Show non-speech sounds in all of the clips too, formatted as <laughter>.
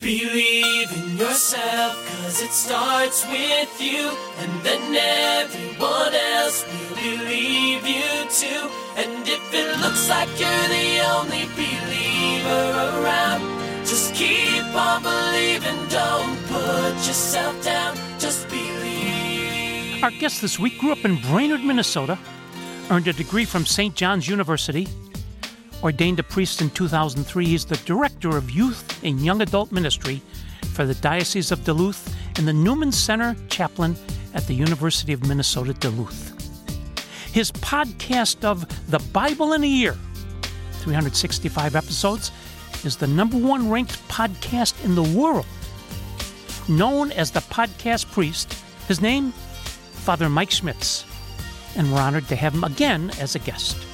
Believe in yourself, cause it starts with you, and then everyone else will believe you too. And if it looks like you're the only believer around, just keep on believing, don't put yourself down, just believe. Our guest this week grew up in Brainerd, Minnesota, earned a degree from St. John's University, ordained a priest in 2003. He's the director of youth and young adult ministry for the Diocese of Duluth and the Newman Center chaplain at the University of Minnesota Duluth. His podcast of The Bible in a Year, 365 episodes, is the number one ranked podcast in the world. Known as the podcast priest, his name, Father Mike Schmitz. And we're honored to have him again as a guest.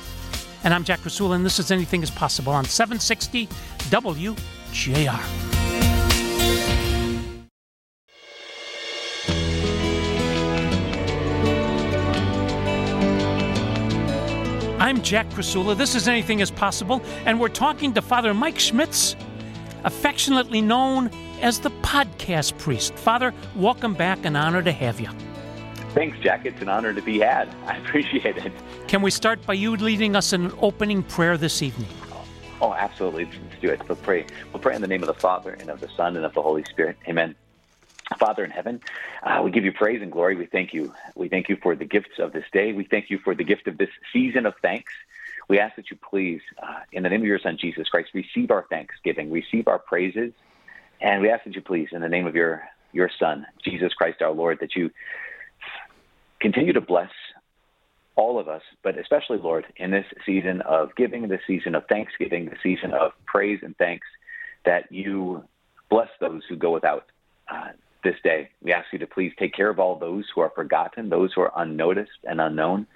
And I'm Jack Krasula, and this is Anything is Possible on 760 WJR. I'm Jack Krasula. This is Anything is Possible, and we're talking to Father Mike Schmitz, affectionately known as the podcast priest. Father, welcome back. An honor to have you. Thanks, Jack. It's an honor to be had. <laughs> I appreciate it. Can we start by you leading us in an opening prayer this evening? Oh, absolutely. Let's do it. We'll pray. We'll pray in the name of the Father and of the Son and of the Holy Spirit. Amen. Father in heaven, uh, we give you praise and glory. We thank you. We thank you for the gifts of this day. We thank you for the gift of this season of thanks. We ask that you please, uh, in the name of your Son, Jesus Christ, receive our thanksgiving, receive our praises. And we ask that you please, in the name of your, your Son, Jesus Christ our Lord, that you continue to bless all of us, but especially, Lord, in this season of giving, this season of thanksgiving, the season of praise and thanks, that you bless those who go without. Uh, this day. We ask you to please take care of all those who are forgotten, those who are unnoticed and unknown.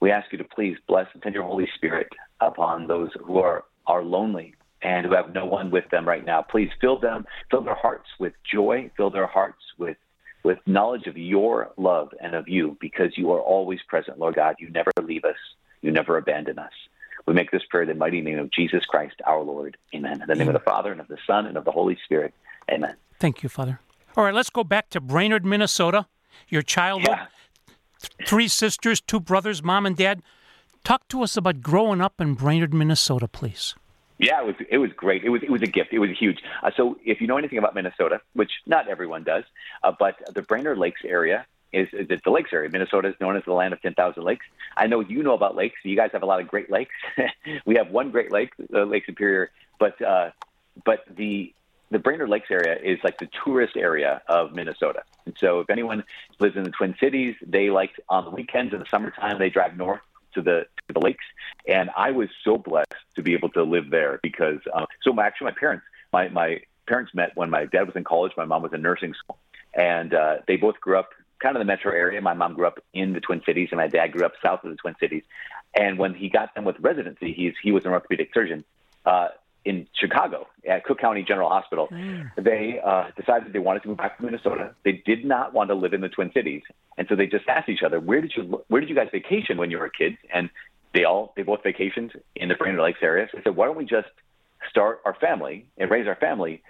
We ask you to please bless and send your Holy Spirit upon those who are, are lonely and who have no one with them right now. Please fill them, fill their hearts with joy, fill their hearts with with knowledge of your love and of you, because you are always present, Lord God. You never leave us, you never abandon us. We make this prayer in the mighty name of Jesus Christ, our Lord. Amen. In the name of the Father, and of the Son, and of the Holy Spirit. Amen. Thank you, Father. All right, let's go back to Brainerd, Minnesota. Your childhood, Yeah. three sisters, two brothers, mom and dad. Talk to us about growing up in Brainerd, Minnesota, please. Yeah, it was it was great. It was it was a gift. It was huge. Uh, so if you know anything about Minnesota, which not everyone does, uh, but the Brainerd Lakes area is, is the lakes area. Minnesota is known as the land of ten thousand lakes. I know you know about lakes. You guys have a lot of Great Lakes. <laughs> we have one Great Lake, uh, Lake Superior, but uh, but the the Brainerd Lakes area is like the tourist area of Minnesota. And so if anyone lives in the Twin Cities, they like on the weekends in the summertime they drive north to the to the lakes. And I was so blessed to be able to live there because uh, so my, actually my parents my my parents met when my dad was in college, my mom was in nursing school, and uh, they both grew up kind of the metro area. My mom grew up in the Twin Cities, and my dad grew up south of the Twin Cities. And when he got done with residency, he's he was an orthopedic surgeon. Uh, in Chicago at Cook County General Hospital, they uh, decided they wanted to move back to Minnesota. They did not want to live in the Twin Cities, and so they just asked each other, "Where did you Where did you guys vacation when you were kids?" And they all they both vacationed in the Brainerd Lakes area. So they said, "Why don't we just start our family and raise our family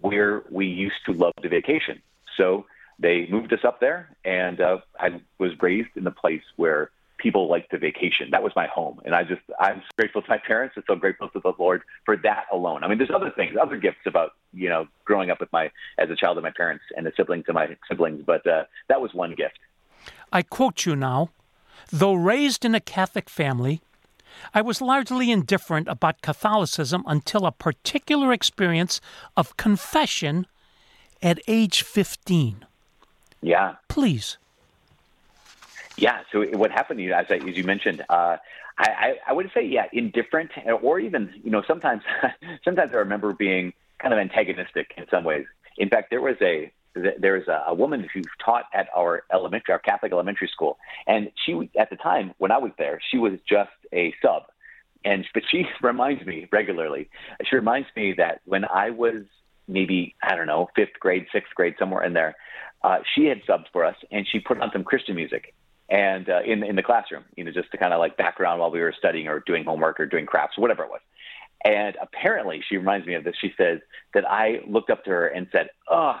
where we used to love to vacation?" So they moved us up there, and uh, I was raised in the place where people like to vacation. That was my home, and I just I'm grateful to my parents and so grateful to the Lord for that alone. I mean, there's other things, other gifts about you know growing up with my as a child of my parents and a sibling to my siblings, but uh, that was one gift. I quote you now Though raised in a Catholic family, I was largely indifferent about Catholicism until a particular experience of confession at age 15. Yeah, Please. Yeah. So what happened to you, as, I, as you mentioned, uh, I, I, would say, yeah, indifferent, or even, you know, sometimes, <laughs> sometimes I remember being kind of antagonistic in some ways. In fact, there was a there a, a woman who taught at our elementary, our Catholic elementary school, and she, at the time when I was there, she was just a sub, and but she <laughs> reminds me regularly. She reminds me that when I was maybe I don't know fifth grade, sixth grade, somewhere in there, uh, she had subbed for us, and she put on some Christian music, and uh, in in the classroom, you know, just to kind of like background while we were studying or doing homework or doing crafts, whatever it was. And apparently, she reminds me of this. She says that I looked up to her and said, Ugh,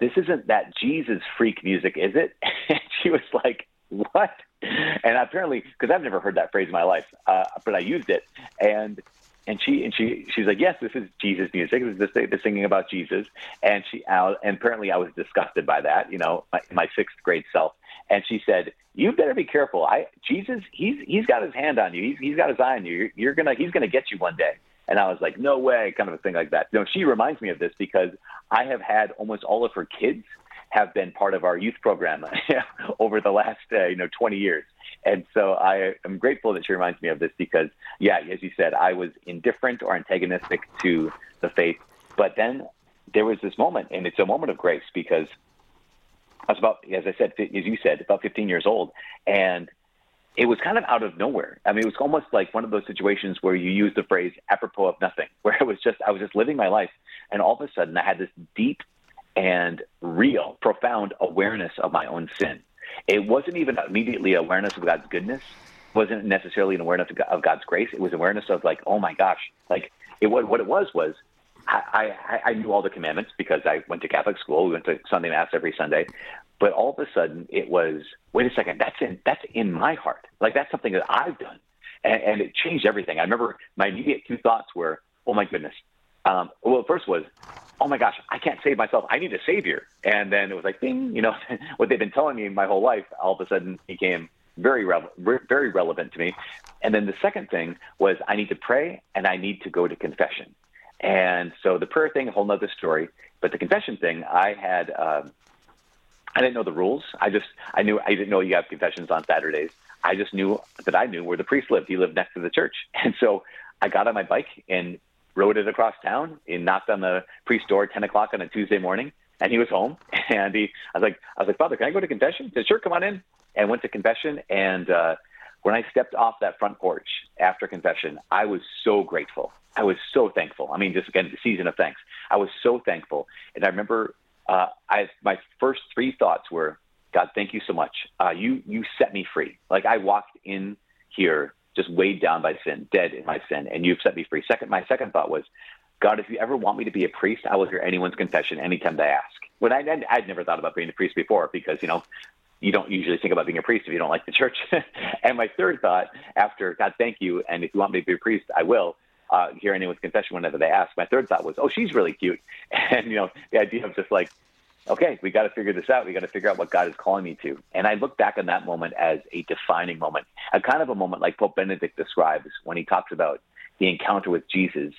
this isn't that Jesus freak music, is it? <laughs> And she was like, What? And apparently, because I've never heard that phrase in my life, uh, but I used it. And and she and she she's like, yes, this is Jesus music. This is the, singing about Jesus. And she uh, and apparently I was disgusted by that, you know, my, my sixth grade self. And she said, you better be careful. I Jesus, he's he's got his hand on you. He's he's got his eye on you. You're, you're gonna he's gonna get you one day. And I was like, no way, kind of a thing like that. Know, she reminds me of this because I have had almost all of her kids have been part of our youth program <laughs> over the last uh, you know 20 years. And so I am grateful that she reminds me of this because, yeah, as you said, I was indifferent or antagonistic to the faith. But then there was this moment, and it's a moment of grace because I was about, as I said, as you said, about 15 years old, and it was kind of out of nowhere. I mean, it was almost like one of those situations where you use the phrase apropos of nothing, <laughs> where it was just, I was just living my life, and all of a sudden I had this deep and real, profound awareness of my own sin. It wasn't even immediately awareness of God's goodness. Wasn't necessarily an awareness of God's grace. It was awareness of like, oh my gosh, like it what what it was was I, I, I knew all the commandments because I went to Catholic school. We went to Sunday Mass every Sunday. But all of a sudden, it was wait a second. That's in that's in my heart. Like that's something that I've done, and, and it changed everything. I remember my immediate two thoughts were, oh my goodness. Um, well, first was, oh my gosh, I can't save myself. I need a savior. And then it was like, ding, you know, <laughs> what they've been telling me my whole life all of a sudden became very, re- very relevant to me. And then the second thing was I need to pray and I need to go to confession. And so the prayer thing, a whole nother story. But the confession thing, I had, um, I didn't know the rules. I just, I knew, I didn't know you have confessions on Saturdays. I just knew that I knew where the priest lived. He lived next to the church. <laughs> And so I got on my bike and rode it across town and knocked on the priest's door at 10 o'clock on a Tuesday morning. And he was home. <laughs> And he, I was like, I was like, Father, can I go to confession? He said, sure, come on in. And went to confession. And uh, when I stepped off that front porch after confession, I was so grateful. I was so thankful. I mean, just again, the season of thanks. I was so thankful. And I remember uh, I, my first three thoughts were, God, thank you so much. Uh, you, you set me free. Like I walked in here just weighed down by sin, dead in my sin, and you've set me free. Second, my second thought was, God, if you ever want me to be a priest, I will hear anyone's confession anytime they ask. When I, I'd never thought about being a priest before because, you know, you don't usually think about being a priest if you don't like the church. <laughs> and my third thought after, God, thank you. And if you want me to be a priest, I will. Uh, hear anyone's confession whenever they ask. My third thought was, oh, she's really cute. <laughs> And, you know, the idea of just like, okay, we got to figure this out. We got to figure out what God is calling me to. And I look back on that moment as a defining moment, a kind of a moment like Pope Benedict describes when he talks about the encounter with Jesus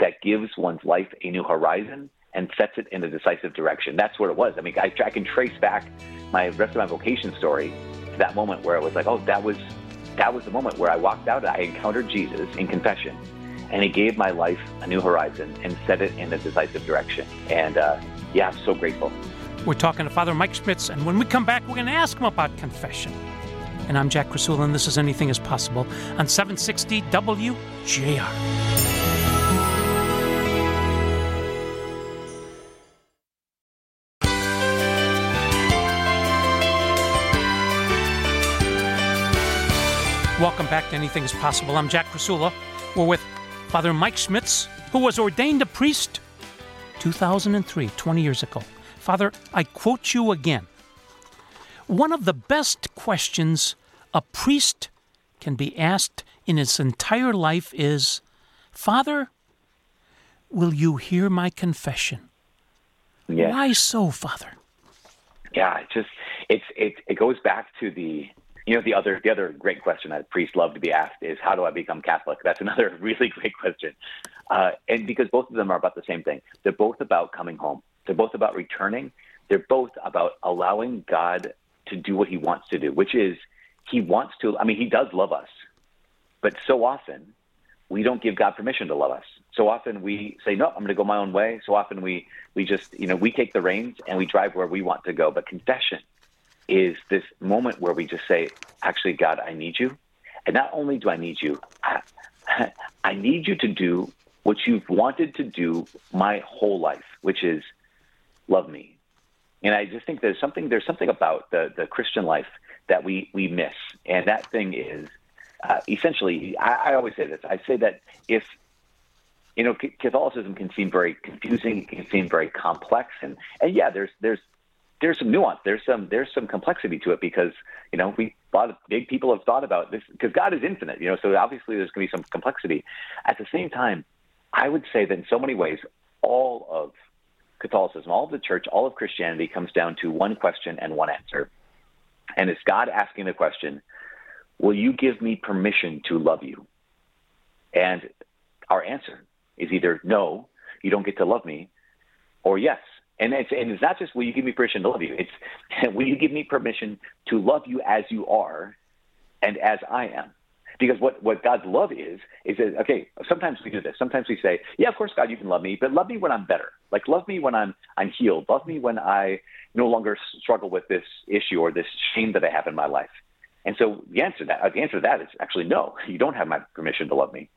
that gives one's life a new horizon and sets it in a decisive direction. That's what it was. I mean, I, I can trace back my rest of my vocation story to that moment where it was like, oh, that was that was the moment where I walked out. I encountered Jesus in confession, and He gave my life a new horizon and set it in a decisive direction. And uh, yeah, I'm so grateful. We're talking to Father Mike Schmitz, and when we come back, we're going to ask him about confession. And I'm Jack Krasula, and this is Anything is Possible on 760 WJR. Anything is Possible. I'm Jack Krasula. We're with Father Mike Schmitz, who was ordained a priest 2003, 20 years ago. Father, I quote you again. One of the best questions a priest can be asked in his entire life is Father, will you hear my confession? Yeah. Why so, Father? Yeah, it just it's it it goes back to the you know the other the other great question that priests love to be asked is how do I become Catholic? That's another <laughs> really great question, uh, and because both of them are about the same thing. They're both about coming home. They're both about returning. They're both about allowing God to do what He wants to do, which is He wants to. I mean, He does love us, but so often we don't give God permission to love us. So often we say, no, I'm going to go my own way. So often we we just you know we take the reins and we drive where we want to go. But confession is this moment where we just say, actually, God, I need you. And not only do I need you, I, <laughs> I need you to do what you've wanted to do my whole life, which is love me. And I just think there's something there's something about the the Christian life that we we miss, and that thing is uh, essentially I, I always say this. I say that if you know, Catholicism can seem very confusing, it can seem very complex, and and yeah, there's there's there's some nuance, there's some there's some complexity to it because you know we a lot of big people have thought about this because God is infinite, you know, so obviously there's going to be some complexity. At the same time, I would say that in so many ways, all of Catholicism, all of the church, all of Christianity comes down to one question and one answer, and it's God asking the question, "Will you give me permission to love you?" And our answer is either no, you don't get to love me, or yes. And it's, and it's not just will you give me permission to love you, it's <laughs> will you give me permission to love you as you are and as I am. Because what, what God's love is, is that, okay, sometimes we do this. Sometimes we say, yeah, of course, God, you can love me, but love me when I'm better. Like, love me when I'm, I'm healed. Love me when I no longer struggle with this issue or this shame that I have in my life. And so the answer to that, uh, the answer to that is actually no, <laughs> you don't have my permission to love me.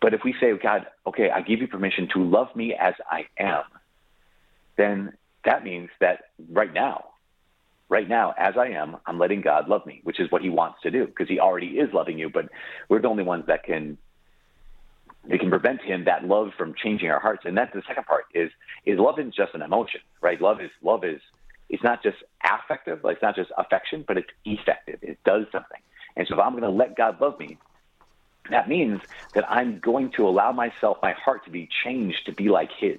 But if we say, God, okay, I give you permission to love me as I am, then that means that right now, right now, as I am, I'm letting God love me, which is what He wants to do because He already is loving you. But we're the only ones that can it can prevent Him that love from changing our hearts. And that's the second part is is love isn't just an emotion, right? Love is love is it's not just affective, like it's not just affection, but it's effective. It does something. And so if I'm going to let God love me, that means that I'm going to allow myself, my heart to be changed to be like His.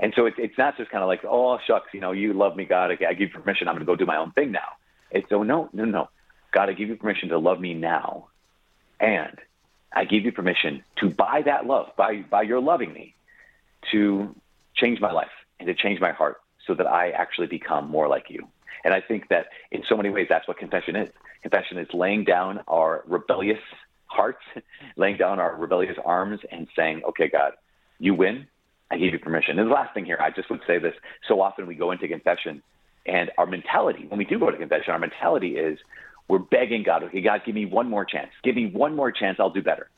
And so it's it's not just kind of like, oh shucks, you know, you love me, God. Okay, I give you permission. I'm going to go do my own thing now. It's so no, no, no. God, I give you permission to love me now, and I give you permission to by that love, by by your loving me, to change my life and to change my heart, so that I actually become more like you. And I think that in so many ways, that's what confession is. Confession is laying down our rebellious hearts, <laughs> laying down our rebellious arms and saying, okay, God, you win. I give you permission. And the last thing here, I just would say this. So often we go into confession and our mentality, when we do go to confession, our mentality is we're begging God, okay, God, give me one more chance. Give me one more chance. I'll do better.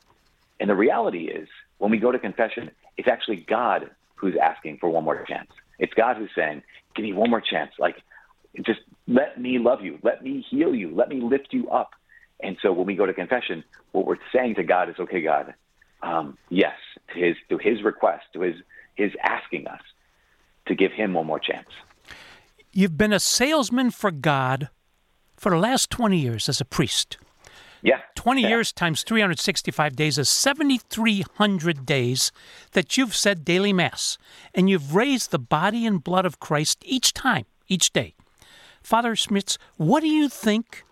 And the reality is when we go to confession, it's actually God who's asking for one more chance. It's God who's saying, give me one more chance. Like, just let me love you. Let me heal you. Let me lift you up. And so when we go to confession, what we're saying to God is, okay, God, um, yes, to his to his request, to his his asking us to give him one more chance. You've been a salesman for God for the last 20 years as a priest. Yeah. 20 yeah. years times 365 days is 7,300 days that you've said daily Mass, and you've raised the body and blood of Christ each time, each day. Father Schmitz, what do you think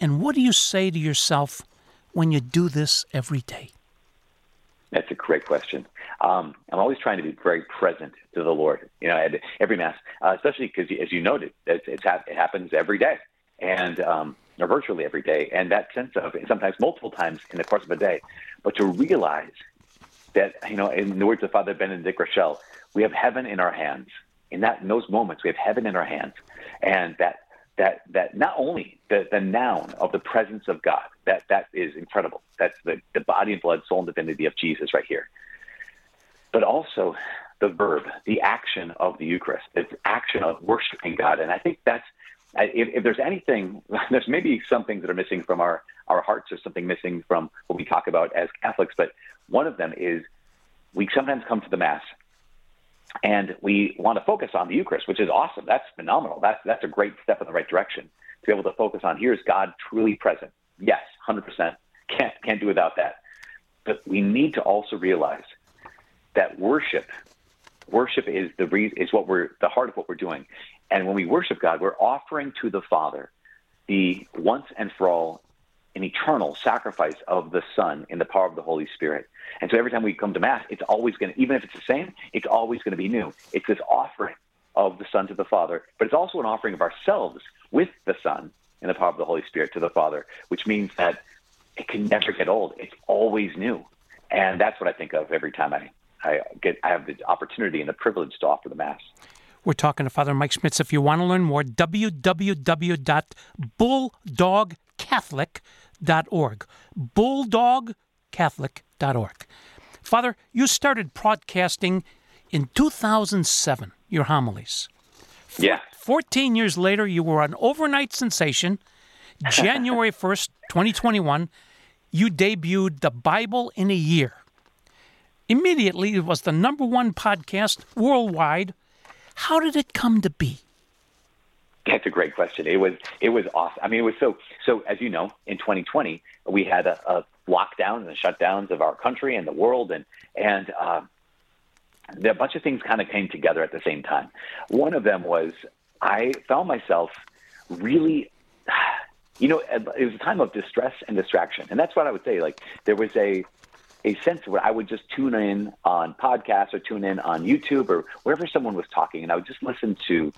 and what do you say to yourself when you do this every day? That's a great question. Um, I'm always trying to be very present to the Lord, you know, at every mass, uh, especially because, as you noted, it's, it's ha- it happens every day, and um, or virtually every day, and that sense of sometimes multiple times in the course of a day. But to realize that, you know, in the words of Father Benedict Groeschel, we have heaven in our hands. In that, in those moments, we have heaven in our hands, and that that that not only the, the noun of the presence of God, that that is incredible. That's the, the body and blood, soul, and divinity of Jesus right here. But also the verb, the action of the Eucharist, the action of worshiping God. And I think that's if, if there's anything, <laughs> there's maybe some things that are missing from our, our hearts or something missing from what we talk about as Catholics, but one of them is we sometimes come to the Mass and we want to focus on the Eucharist, which is awesome. That's phenomenal. That's that's a great step in the right direction to be able to focus on here's God truly present. Yes, hundred percent. Can't can't do without that. But we need to also realize that worship, worship is the reason is what we're the heart of what we're doing. And when we worship God, we're offering to the Father the once and for all an eternal sacrifice of the Son in the power of the Holy Spirit. And so every time we come to Mass, it's always going to, even if it's the same, it's always going to be new. It's this offering of the Son to the Father, but it's also an offering of ourselves with the Son in the power of the Holy Spirit to the Father, which means that it can never get old. It's always new. And that's what I think of every time I, I get I have the opportunity and the privilege to offer the Mass. We're talking to Father Mike Schmitz. If you want to learn more, www.bulldogcatholic.org. Bulldogcatholic.org. Father, you started broadcasting in 2007, your homilies. Yeah. 14 years later, you were an overnight sensation. <laughs> January 1st, 2021, you debuted The Bible in a Year. Immediately, it was the number one podcast worldwide. How did it come to be? That's a great question. It was it was awesome. I mean, it was so so. As you know, in 2020, we had a, a lockdown and the shutdowns of our country and the world, and and uh, a bunch of things kind of came together at the same time. One of them was I found myself really, you know, it was a time of distress and distraction, and that's what I would say. Like there was a a sense where I would just tune in on podcasts or tune in on YouTube or wherever someone was talking, and I would just listen to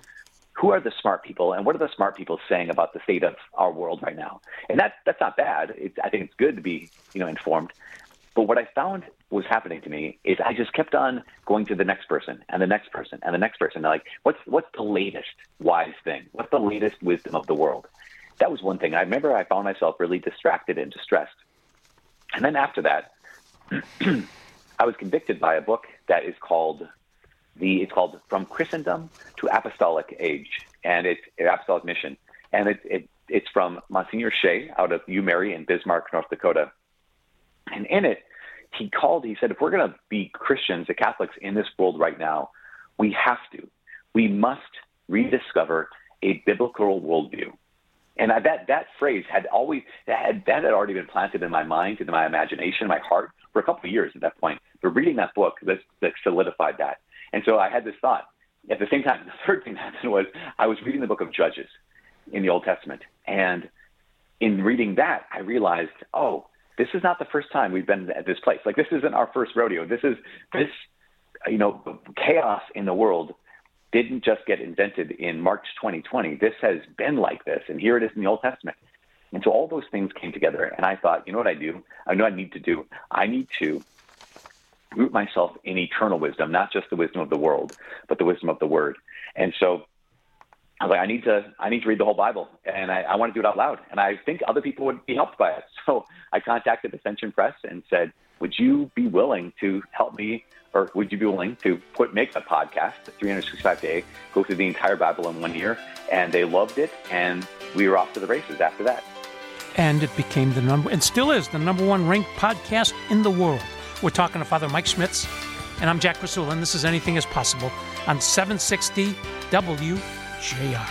who are the smart people and what are the smart people saying about the state of our world right now? And that that's not bad. It's, I think it's good to be you know informed. But what I found was happening to me is I just kept on going to the next person and the next person and the next person. And Like, what's what's the latest wise thing? What's the latest wisdom of the world? That was one thing. I remember I found myself really distracted and distressed. And then after that, <clears throat> I was convicted by a book that is called the it's called From Christendom to Apostolic Age, and it's an Apostolic Mission, and it, it it's from Monsignor Shea out of U-Mary in Bismarck, North Dakota, and in it he called. He said, if we're going to be Christians, the Catholics in this world right now, we have to, we must rediscover a biblical worldview. And I, that that phrase had always that had, that had already been planted in my mind, in my imagination, my heart for a couple of years at that point. But reading that book, that, that solidified that. And so I had this thought. At the same time, <laughs> the third thing that happened was I was reading the book of Judges in the Old Testament. And in reading that, I realized, oh, this is not the first time we've been at this place. Like this isn't our first rodeo. This is this, you know, chaos in the world didn't just get invented in March 2020. This has been like this, and here it is in the Old Testament. And so all those things came together, and I thought, you know what I do? I know I need to do. I need to root myself in eternal wisdom, not just the wisdom of the world, but the wisdom of the Word. And so I was like, I need to, I need to read the whole Bible, and I, I want to do it out loud. And I think other people would be helped by it. <laughs> So I contacted Ascension Press and said, Would you be willing to help me, or would you be willing to put make a podcast, 365 day, go through the entire Bible in one year? And they loved it, and we were off to the races after that. And it became the number, and still is the number one ranked podcast in the world. We're talking to Father Mike Schmitz, and I'm Jack Krasula, and this is Anything is Possible on 760 WJR.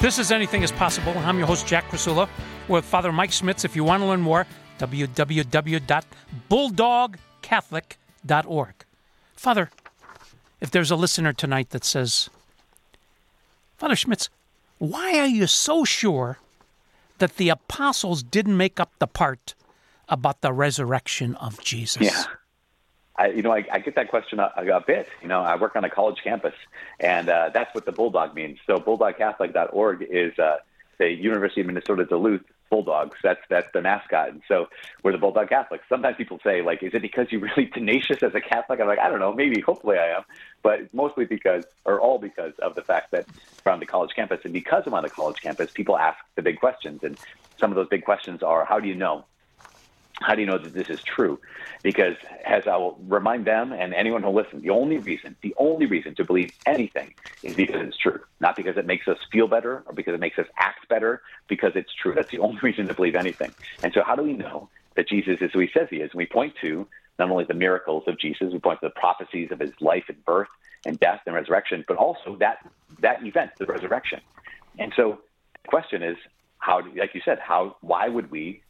This is Anything is Possible. I'm your host, Jack Krasula, with Father Mike Schmitz. If you want to learn more, www.bulldogcatholic.org. Father, if there's a listener tonight that says, Father Schmitz, why are you so sure that the apostles didn't make up the part about the resurrection of Jesus? Yeah. I, you know, I, I get that question a, a, bit. You know, I work on a college campus, and uh, that's what the bulldog means. So, bulldogcatholic.org is uh, the University of Minnesota Duluth Bulldogs. That's that's the mascot. And so we're the Bulldog Catholics. Sometimes people say, like, is it because you're really <laughs> tenacious as a Catholic? I'm like, I don't know, maybe, hopefully I am, but mostly because, or all because of the fact that we're on the college campus, and because I'm on the college campus, people ask the big questions, and some of those big questions are, how do you know? How do you know that this is true? Because as I will remind them and anyone who listens, the only reason, the only reason to believe anything is because it's true, not because it makes us feel better or because it makes us act better, because it's true. That's the only <laughs> reason to believe anything. And so, how do we know that Jesus is who he says he is? And we point to not only the miracles of Jesus, we point to the prophecies of his life and birth and death and resurrection, but also that that event, the resurrection. And so, the question is, how, like you said, how, why would we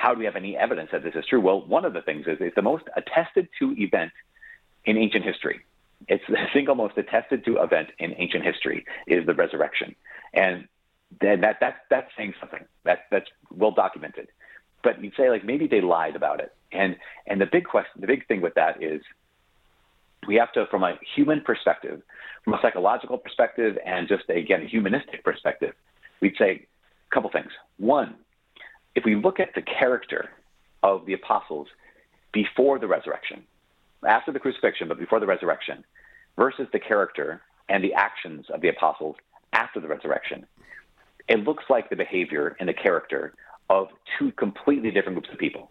how do we have any evidence that this is true? Well, one of the things is it's the most attested to event in ancient history. It's the <laughs> single most attested to event in ancient history is the resurrection, and then that that that's saying something. That that's well documented. But you'd say like maybe they lied about it, and and the big question, the big thing with that is we have to, from a human perspective, from a psychological perspective, and just again a humanistic perspective, we'd say a couple things. One, if we look at the character of the apostles before the resurrection, after the crucifixion, but before the resurrection, versus the character and the actions of the apostles after the resurrection, it looks like the behavior and the character of two completely different groups of people.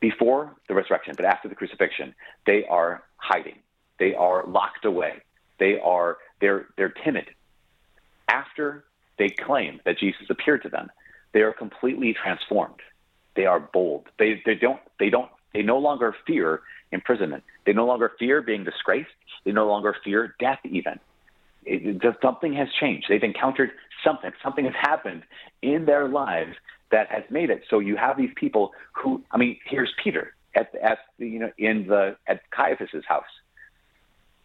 before the resurrection, but after the crucifixion, they are hiding. They are locked away. They are they're they're timid. After they claim that Jesus appeared to them, they are completely transformed. They are bold. They they don't they don't they no longer fear imprisonment. They no longer fear being disgraced. They no longer fear death even. It, it, something has changed. They've encountered something. Something has happened in their lives that has made it so you have these people who I mean, here's Peter at at you know in the at Caiaphas's house,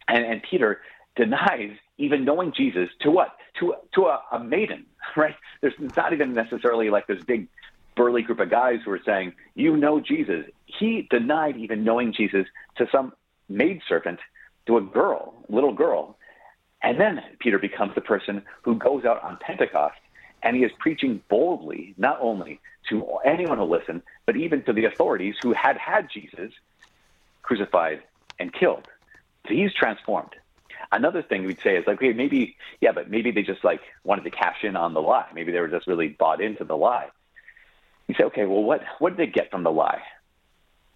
and and Peter denies even knowing Jesus to what to to a, a maiden, <laughs> right? There's not even necessarily like this big burly group of guys who are saying you know Jesus. He denied even knowing Jesus to some maidservant, to a girl, little girl, and then Peter becomes the person who goes out on Pentecost and he is preaching boldly, not only to anyone who listened, but even to the authorities who had had Jesus crucified and killed. So he's transformed. Another thing we'd say is like, okay, maybe, yeah, but maybe they just like wanted to cash in on the lie. Maybe they were just really bought into the lie. You say, okay, well, what, what did they get from the lie?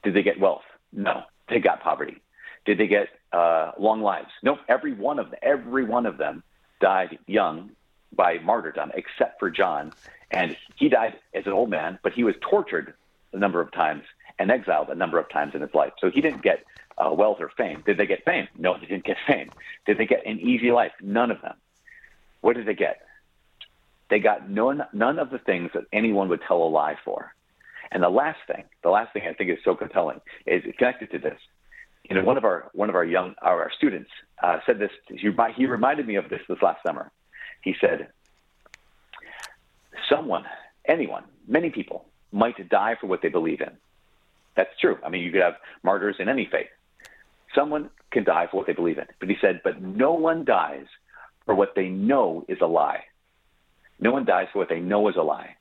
Did they get wealth? No, they got poverty. Did they get uh, long lives? No, every one of them, every one of them died young by martyrdom, except for John. And he died as an old man, but he was tortured a number of times and exiled a number of times in his life. So he didn't get uh, wealth or fame. Did they get fame? No, they didn't get fame. Did they get an easy life? None of them. What did they get? They got none, none of the things that anyone would tell a lie for. And the last thing, the last thing I think is so compelling is connected to this. You know, one of our one of our young our, students uh, said this. He reminded me of this this last summer. He said, someone, anyone, many people might die for what they believe in. That's true. I mean, you could have martyrs in any faith. Someone can die for what they believe in. But he said, but no one dies for what they know is a lie. No one dies for what they know is a lie.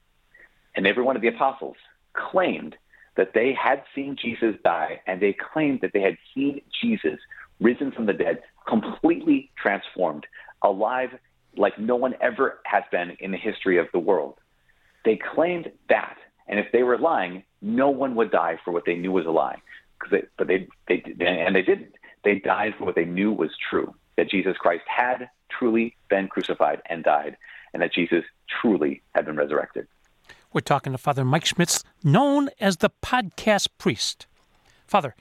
And every one of the apostles claimed that they had seen Jesus die, and they claimed that they had seen Jesus risen from the dead, completely transformed, alive like no one ever has been in the history of the world. They claimed that, and if they were lying, no one would die for what they knew was a lie. They, but they, they, and they didn't. They died for what they knew was true that Jesus Christ had truly been crucified and died, and that Jesus truly had been resurrected. We're talking to Father Mike Schmitz, known as the podcast priest. Father,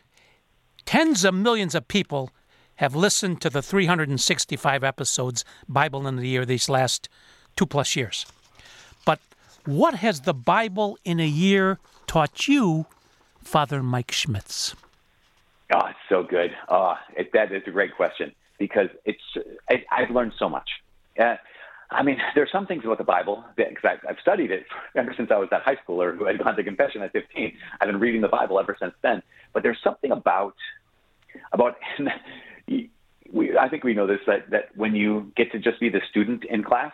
tens of millions of people have listened to the 365 episodes Bible in the Year these last two plus years. But what has the Bible in a year taught you, Father Mike Schmitz? Oh, it's so good. Oh, it, that is a great question because it's I, have learned so much. Uh, I mean, there's some things about the Bible because I've, I've studied it <laughs> ever since I was that high schooler who had gone to confession at 15. I've been reading the Bible ever since then. But there's something about about <laughs> we, I think we know this that, that when you get to just be the student in class,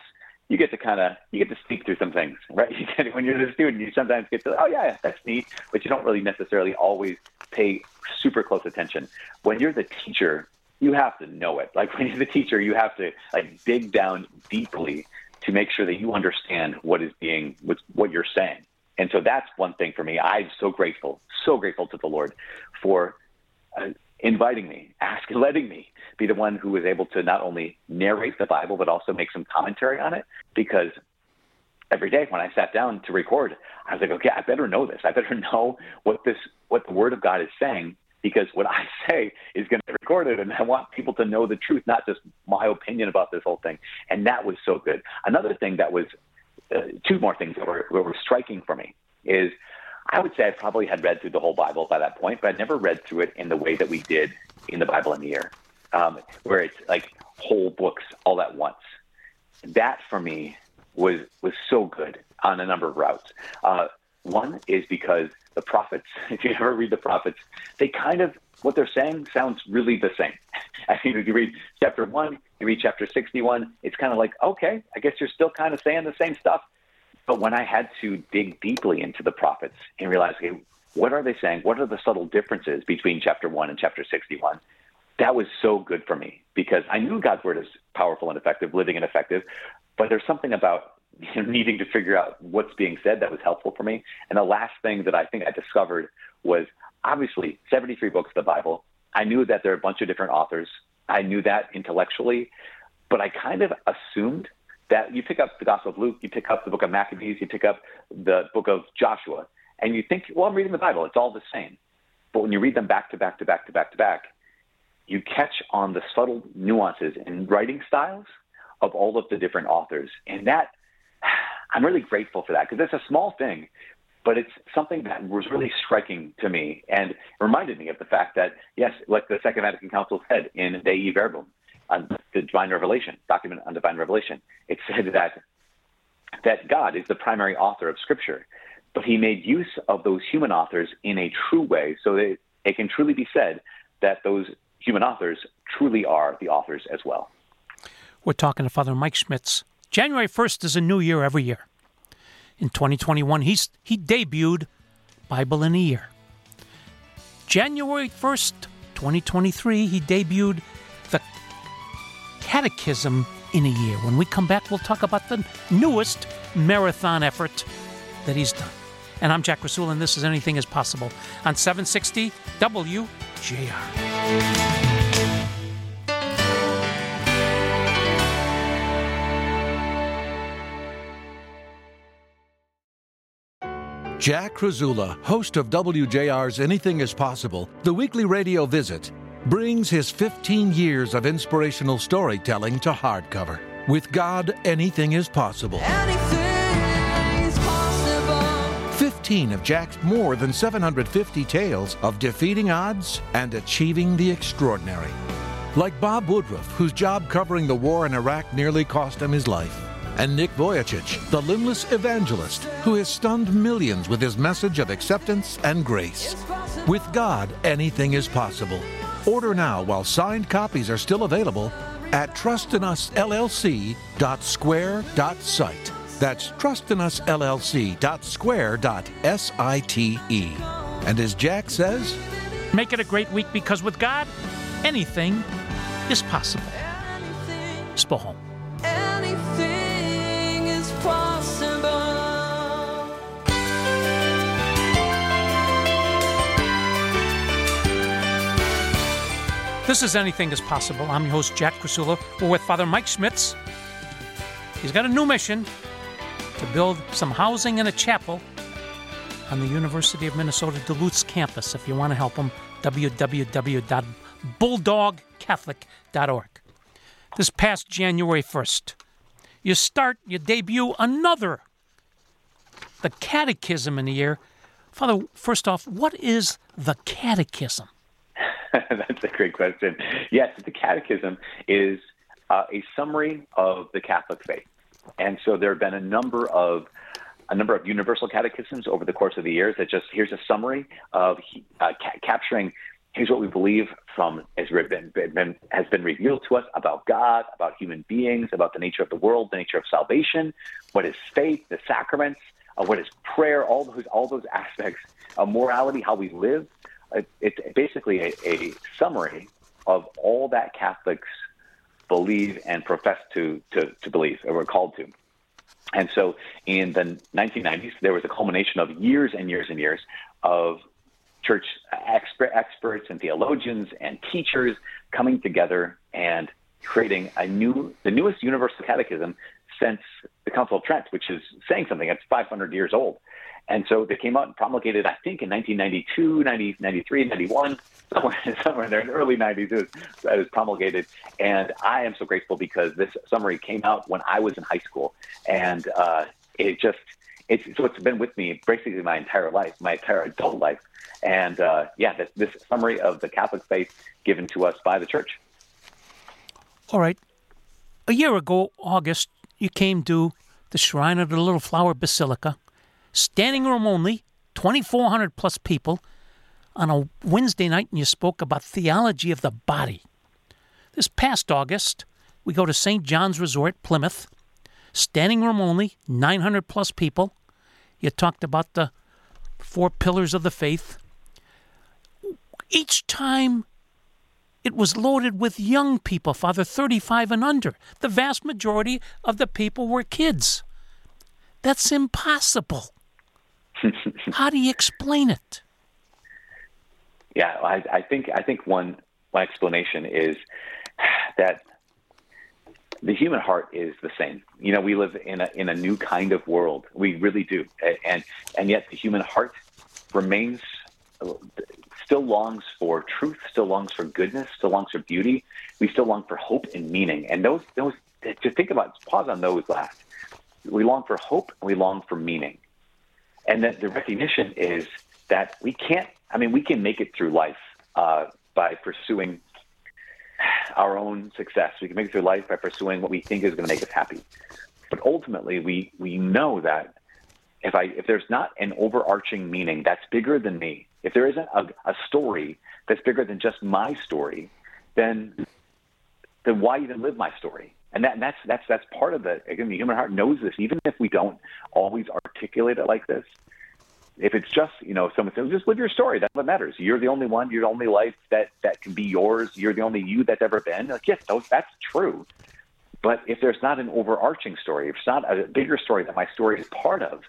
you get to kind of you get to speak through some things, <laughs> right? You get, when you're the student, you sometimes get to oh yeah, that's neat, but you don't really necessarily always pay super close attention. When you're the teacher, you have to know it. Like <laughs> when you're the teacher, you have to like dig down deeply to make sure that you understand what is being what, what you're saying. And so that's one thing for me. I'm so grateful, so grateful to the Lord for uh, inviting me, asking, letting me be the one who was able to not only narrate the Bible, but also make some commentary on it. Because every day when I sat down to record, I was like, okay, I better know this. I better <laughs> know what this, what the Word of God is saying, because what I <laughs> say is going to be recorded, and I want people to know the truth, not just my opinion about this whole thing. And that was so good. Another thing that was, uh, two more things that were, were striking for me is I would say I probably had read through the whole Bible by that point, but I'd never read through it in the way that we did in the Bible in the year, um, where it's like whole books all at once. That for me was was so good on a number of routes. Uh, one is because the prophets, <laughs> if you ever read the prophets, they kind of what they're saying sounds really the same. <laughs> I mean, if you read chapter one, you read chapter sixty-one, it's kind of like, okay, I guess you're still kind of saying the same stuff, but when I had to dig deeply into the prophets and realize, okay, what are they saying? What are the subtle differences between chapter 1 and chapter 61? That was so good for me because I knew God's word is powerful and effective, living and effective, but there's something about <laughs> needing to figure out what's being said that was helpful for me. And the last thing that I think I discovered was obviously 73 books of the Bible. I knew that there are a bunch of different authors. I knew that intellectually, but I kind of assumed that you pick up the Gospel of Luke, you pick up the book of Maccabees, you pick up the book of Joshua, and you think, well, I'm reading the Bible. It's all the same. But when you read them back to back to back to back to back, you catch on the subtle nuances in writing styles of all of the different authors. And that, <sighs> I'm really grateful for that because it's a small thing, but it's something that was really striking to me and reminded me of the fact that, yes, like the Second Vatican Council said in Dei Verbum, on the divine revelation, document on divine revelation, it said that that God is the primary author of Scripture, but He made use of those human authors in a true way, so that it can truly be said that those human authors truly are the authors as well. We're talking to Father Mike Schmitz. January 1st is a new year every year. In 2021, he's, he debuted Bible in a Year. January 1st, 2023, he debuted the Catechism in a Year. When we come back, we'll talk about the newest marathon effort that he's done. And I'm Jack Rasul, and this is Anything is Possible on 760 WJR. Jack Krasula, host of WJR's Anything is Possible, the weekly radio visit, brings his 15 years of inspirational storytelling to hardcover. With God, anything is possible. Possible. 15 of Jack's more than 750 tales of defeating odds and achieving the extraordinary. Like Bob Woodruff, whose job covering the war in Iraq nearly cost him his life. And Nick Vujicic, the limbless evangelist who has stunned millions with his message of acceptance and grace. With God, anything is possible. Order now while signed copies are still available at trustinusllc.square.site. That's trustinusllc.square.site. And as Jack says, Make it a great week because with God, anything is possible. Spohom. Anything This is Anything is Possible. I'm your host, Jack Krasula. We're with Father Mike Schmitz. He's got a new mission to build some housing and a chapel on the University of Minnesota Duluth's campus. If you want to help him, www.bulldogcatholic.org. This past January 1st, you start, you debut another, the Catechism in the year. Father, first off, what is the Catechism? <laughs> That's a great question. Yes, the Catechism is uh, a summary of the Catholic faith, and so there have been a number of a number of universal catechisms over the course of the years. That just here's a summary of uh, ca- capturing. Here's what we believe from has been, been has been revealed to us about God, about human beings, about the nature of the world, the nature of salvation, what is faith, the sacraments, uh, what is prayer, all those all those aspects of morality, how we live. It's basically a, a summary of all that Catholics believe and profess to, to, to believe, or were called to. And so in the 1990s, there was a culmination of years and years and years of church expert, experts and theologians and teachers coming together and creating a new, the newest universal catechism since the Council of Trent, which is saying something. It's 500 years old. And so they came out and promulgated, I think, in 1992, 90, 93, 91, <laughs> somewhere, somewhere there, in the early 90s, it was, it was promulgated. And I am so grateful because this summary came out when I was in high school. And uh, it just, it's, so it's been with me basically my entire life, my entire adult life. And uh, yeah, this, this summary of the Catholic faith given to us by the church. All right. A year ago, August, you came to the Shrine of the Little Flower Basilica, standing room only, 2,400 plus people, on a Wednesday night, and you spoke about theology of the body. This past August, we go to St. John's Resort, Plymouth, standing room only, 900 plus people. You talked about the four pillars of the faith. Each time it was loaded with young people, Father, 35 and under. The vast majority of the people were kids. That's impossible. How do you explain it? Yeah, I, I think I think one one explanation is that the human heart is the same. You know, we live in a in a new kind of world. We really do, and and yet the human heart remains still longs for truth, still longs for goodness, still longs for beauty. We still long for hope and meaning. And those those to think about, pause on those last. We long for hope and we long for meaning. And that the recognition is that we can't. I mean, we can make it through life uh, by pursuing our own success. We can make it through life by pursuing what we think is going to make us happy. But ultimately, we we know that if I if there's not an overarching meaning that's bigger than me, if there isn't a, a story that's bigger than just my story, then then why even live my story? And that and that's that's that's part of the again the human heart knows this, even if we don't always articulate it like this. If it's just you know someone says just live your story, that's what matters. You're the only one. You're the only life that that can be yours. You're the only you that's ever been. Like yes, that's true. But if there's not an overarching story, if it's not a bigger story that my story is part of,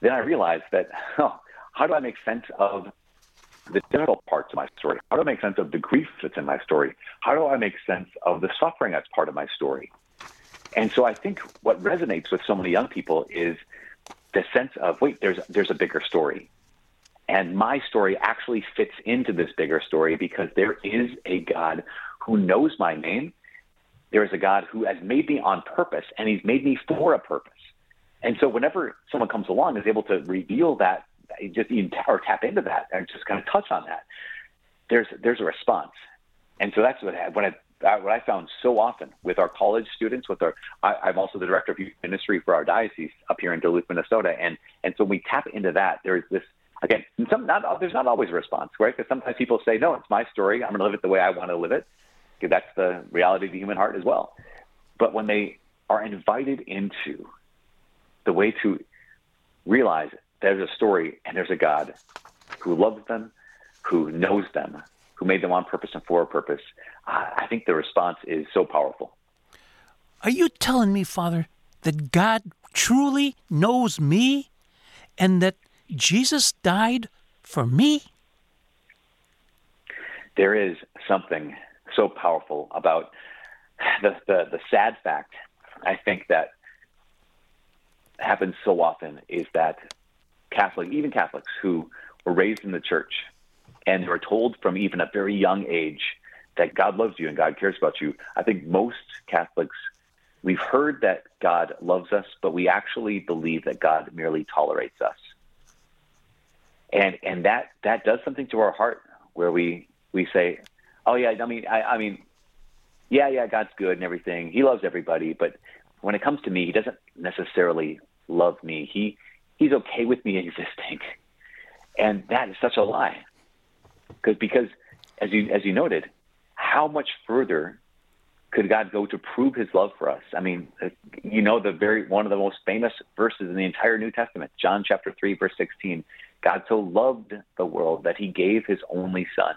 then I realize that, <laughs> oh, how do I make sense of the difficult parts of my story? How do I make sense of the grief that's in my story? How do I make sense of the suffering that's part of my story? And so I think what resonates with so many young people is the sense of, wait, there's, there's a bigger story. And my story actually fits into this bigger story because there is a God who knows my name. There is a God who has made me on purpose, and He's made me for a purpose. And so whenever someone comes along is able to reveal that, just <laughs> or tap into that and just kind of touch on that, there's there's a response. And so that's what I, what I what I found so often with our college students, with our I, I'm also the director of youth ministry for our diocese up here in Duluth, Minnesota, and and so when we tap into that. There's this again, some not there's not always a response, right? Because sometimes people say, no, it's my story. I'm going to live it the way I want to live it. Because that's the reality of the human heart as well. But when they are invited into the way to realize there's a story and there's a God who loves them, who knows them, who made them on purpose and for a purpose, I think the response is so powerful. Are you telling me, Father, that God truly knows me and that Jesus died for me? There is something so powerful about the, the, the sad fact, I think, that happens so often is that Catholic, even Catholics who were raised in the church and who are told from even a very young age that God loves you and God cares about you. I think most Catholics, we've heard that God loves us, but we actually believe that God merely tolerates us. And and that that does something to our heart where we we say, oh yeah, I mean I, I mean, yeah yeah God's good and everything. He loves everybody, but when it comes to me, He doesn't necessarily love me. He he's okay with me existing, and that is such a lie. Because because as you as you noted, how much further could God go to prove His love for us? I mean, uh, you know the very one of the most famous verses in the entire New Testament, John chapter three verse sixteen. God so loved the world that He gave His only Son,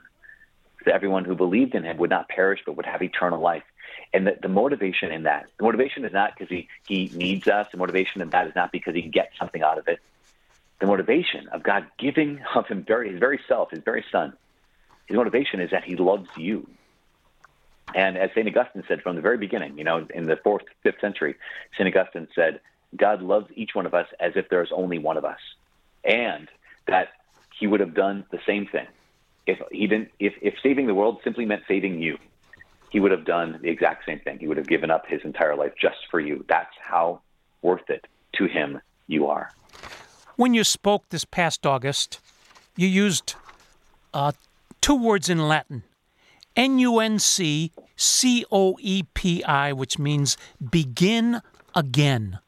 that everyone who believed in Him would not perish but would have eternal life. And the, the motivation in that, the motivation is not because he, he needs us. The motivation in that is not because he gets something out of it. The motivation of God giving of him very, his very self, his very son, his motivation is that he loves you. And as St. Augustine said from the very beginning, you know, in the fourth, fifth century, St. Augustine said, God loves each one of us as if there's only one of us. And that he would have done the same thing if he didn't if, if saving the world simply meant saving you he would have done the exact same thing. He would have given up his entire life just for you. That's how worth it to him you are. When you spoke this past August, you used uh, two words in Latin N U N C C O E P I, which means begin again.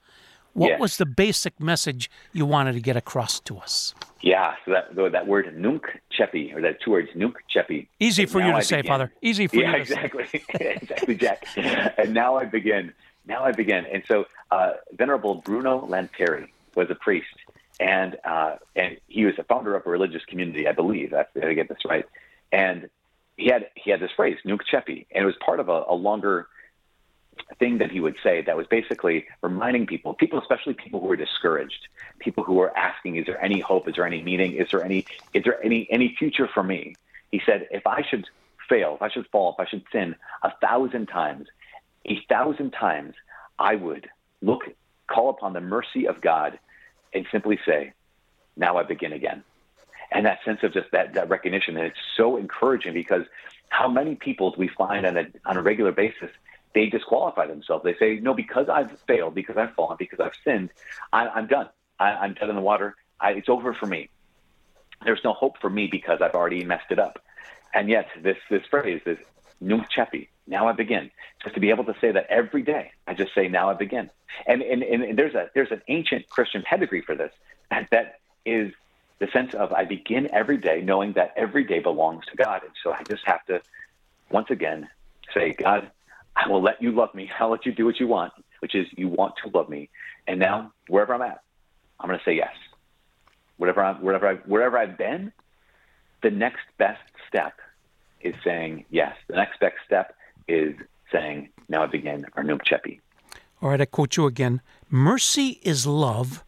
What Yes. was the basic message you wanted to get across to us? Yeah, so that that word nunc coepi, or that two words nunc coepi. Easy for you to I say, begin. Father. Easy for yeah, you to say. exactly, <laughs> exactly, Jack. and now I begin. Now I begin. And so, uh, Venerable Bruno Lanteri was a priest, and uh, and he was a founder of a religious community, I believe. That's I gotta get this right. And he had he had this phrase nunc coepi, and it was part of a, a longer thing that he would say that was basically reminding people, people, especially people who were discouraged, people who were asking, is there any hope? Is there any meaning? Is there any, is there any, any future for me? He said, if I should fail, if I should fall, if I should sin a thousand times, a thousand times, I would look, call upon the mercy of God and simply say, now I begin again. And that sense of just that, that recognition, and it's so encouraging because how many people do we find on a, on a regular basis, they disqualify themselves. They say, no, because I've failed, because I've fallen, because I've sinned, I, I'm done. I, I'm dead in the water. I, it's over for me. There's no hope for me because I've already messed it up. And yet, this, this phrase, this nunc coepi, now I begin, just to be able to say that every day, I just say, now I begin. And, and, and there's, a, there's an ancient Christian pedigree for this, that, that is the sense of I begin every day knowing that every day belongs to God. And so I just have to, once again, say, God, I will let you love me. I'll let you do what you want, which is you want to love me. And now, wherever I'm at, I'm going to say yes. Whatever, I'm, wherever, I, wherever I've been, the next best step is saying yes. The next best step is saying, now I begin, or nunc coepi. All right, I quote you again. Mercy is love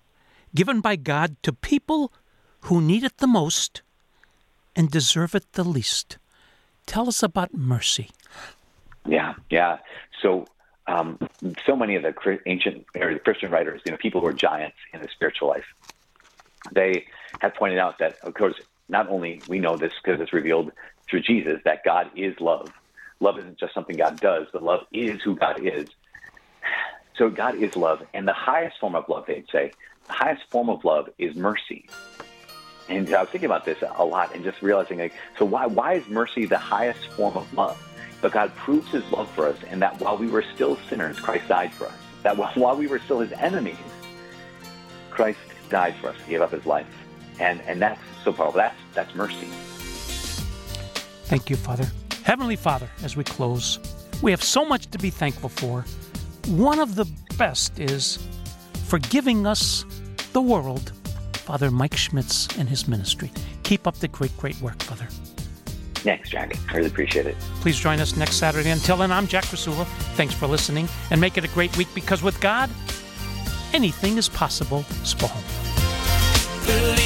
given by God to people who need it the most and deserve it the least. Tell us about mercy. Yeah, yeah. So, um, so many of the ancient or the Christian writers, you know, people who are giants in the spiritual life, they have pointed out that, of course, not only we know this because it's revealed through Jesus that God is love. Love isn't just something God does, but love is who God is. So God is love, and the highest form of love, they'd say, the highest form of love is mercy. And I was thinking about this a lot, and just realizing, like, so why why is mercy the highest form of love? But God proves His love for us, and that while we were still sinners, Christ died for us. That while we were still His enemies, Christ died for us, gave up His life, and and that's so powerful. That's that's mercy. Thank you, Father. Heavenly Father, as we close, we have so much to be thankful for. One of the best is for giving us the world, Father Mike Schmitz and his ministry. Keep up the great, great work, Father. Thanks, Jack. I really appreciate it. Please join us next Saturday. Until then, I'm Jack Krasula. Thanks for listening and make it a great week because with God, anything is possible. Spahom. Believe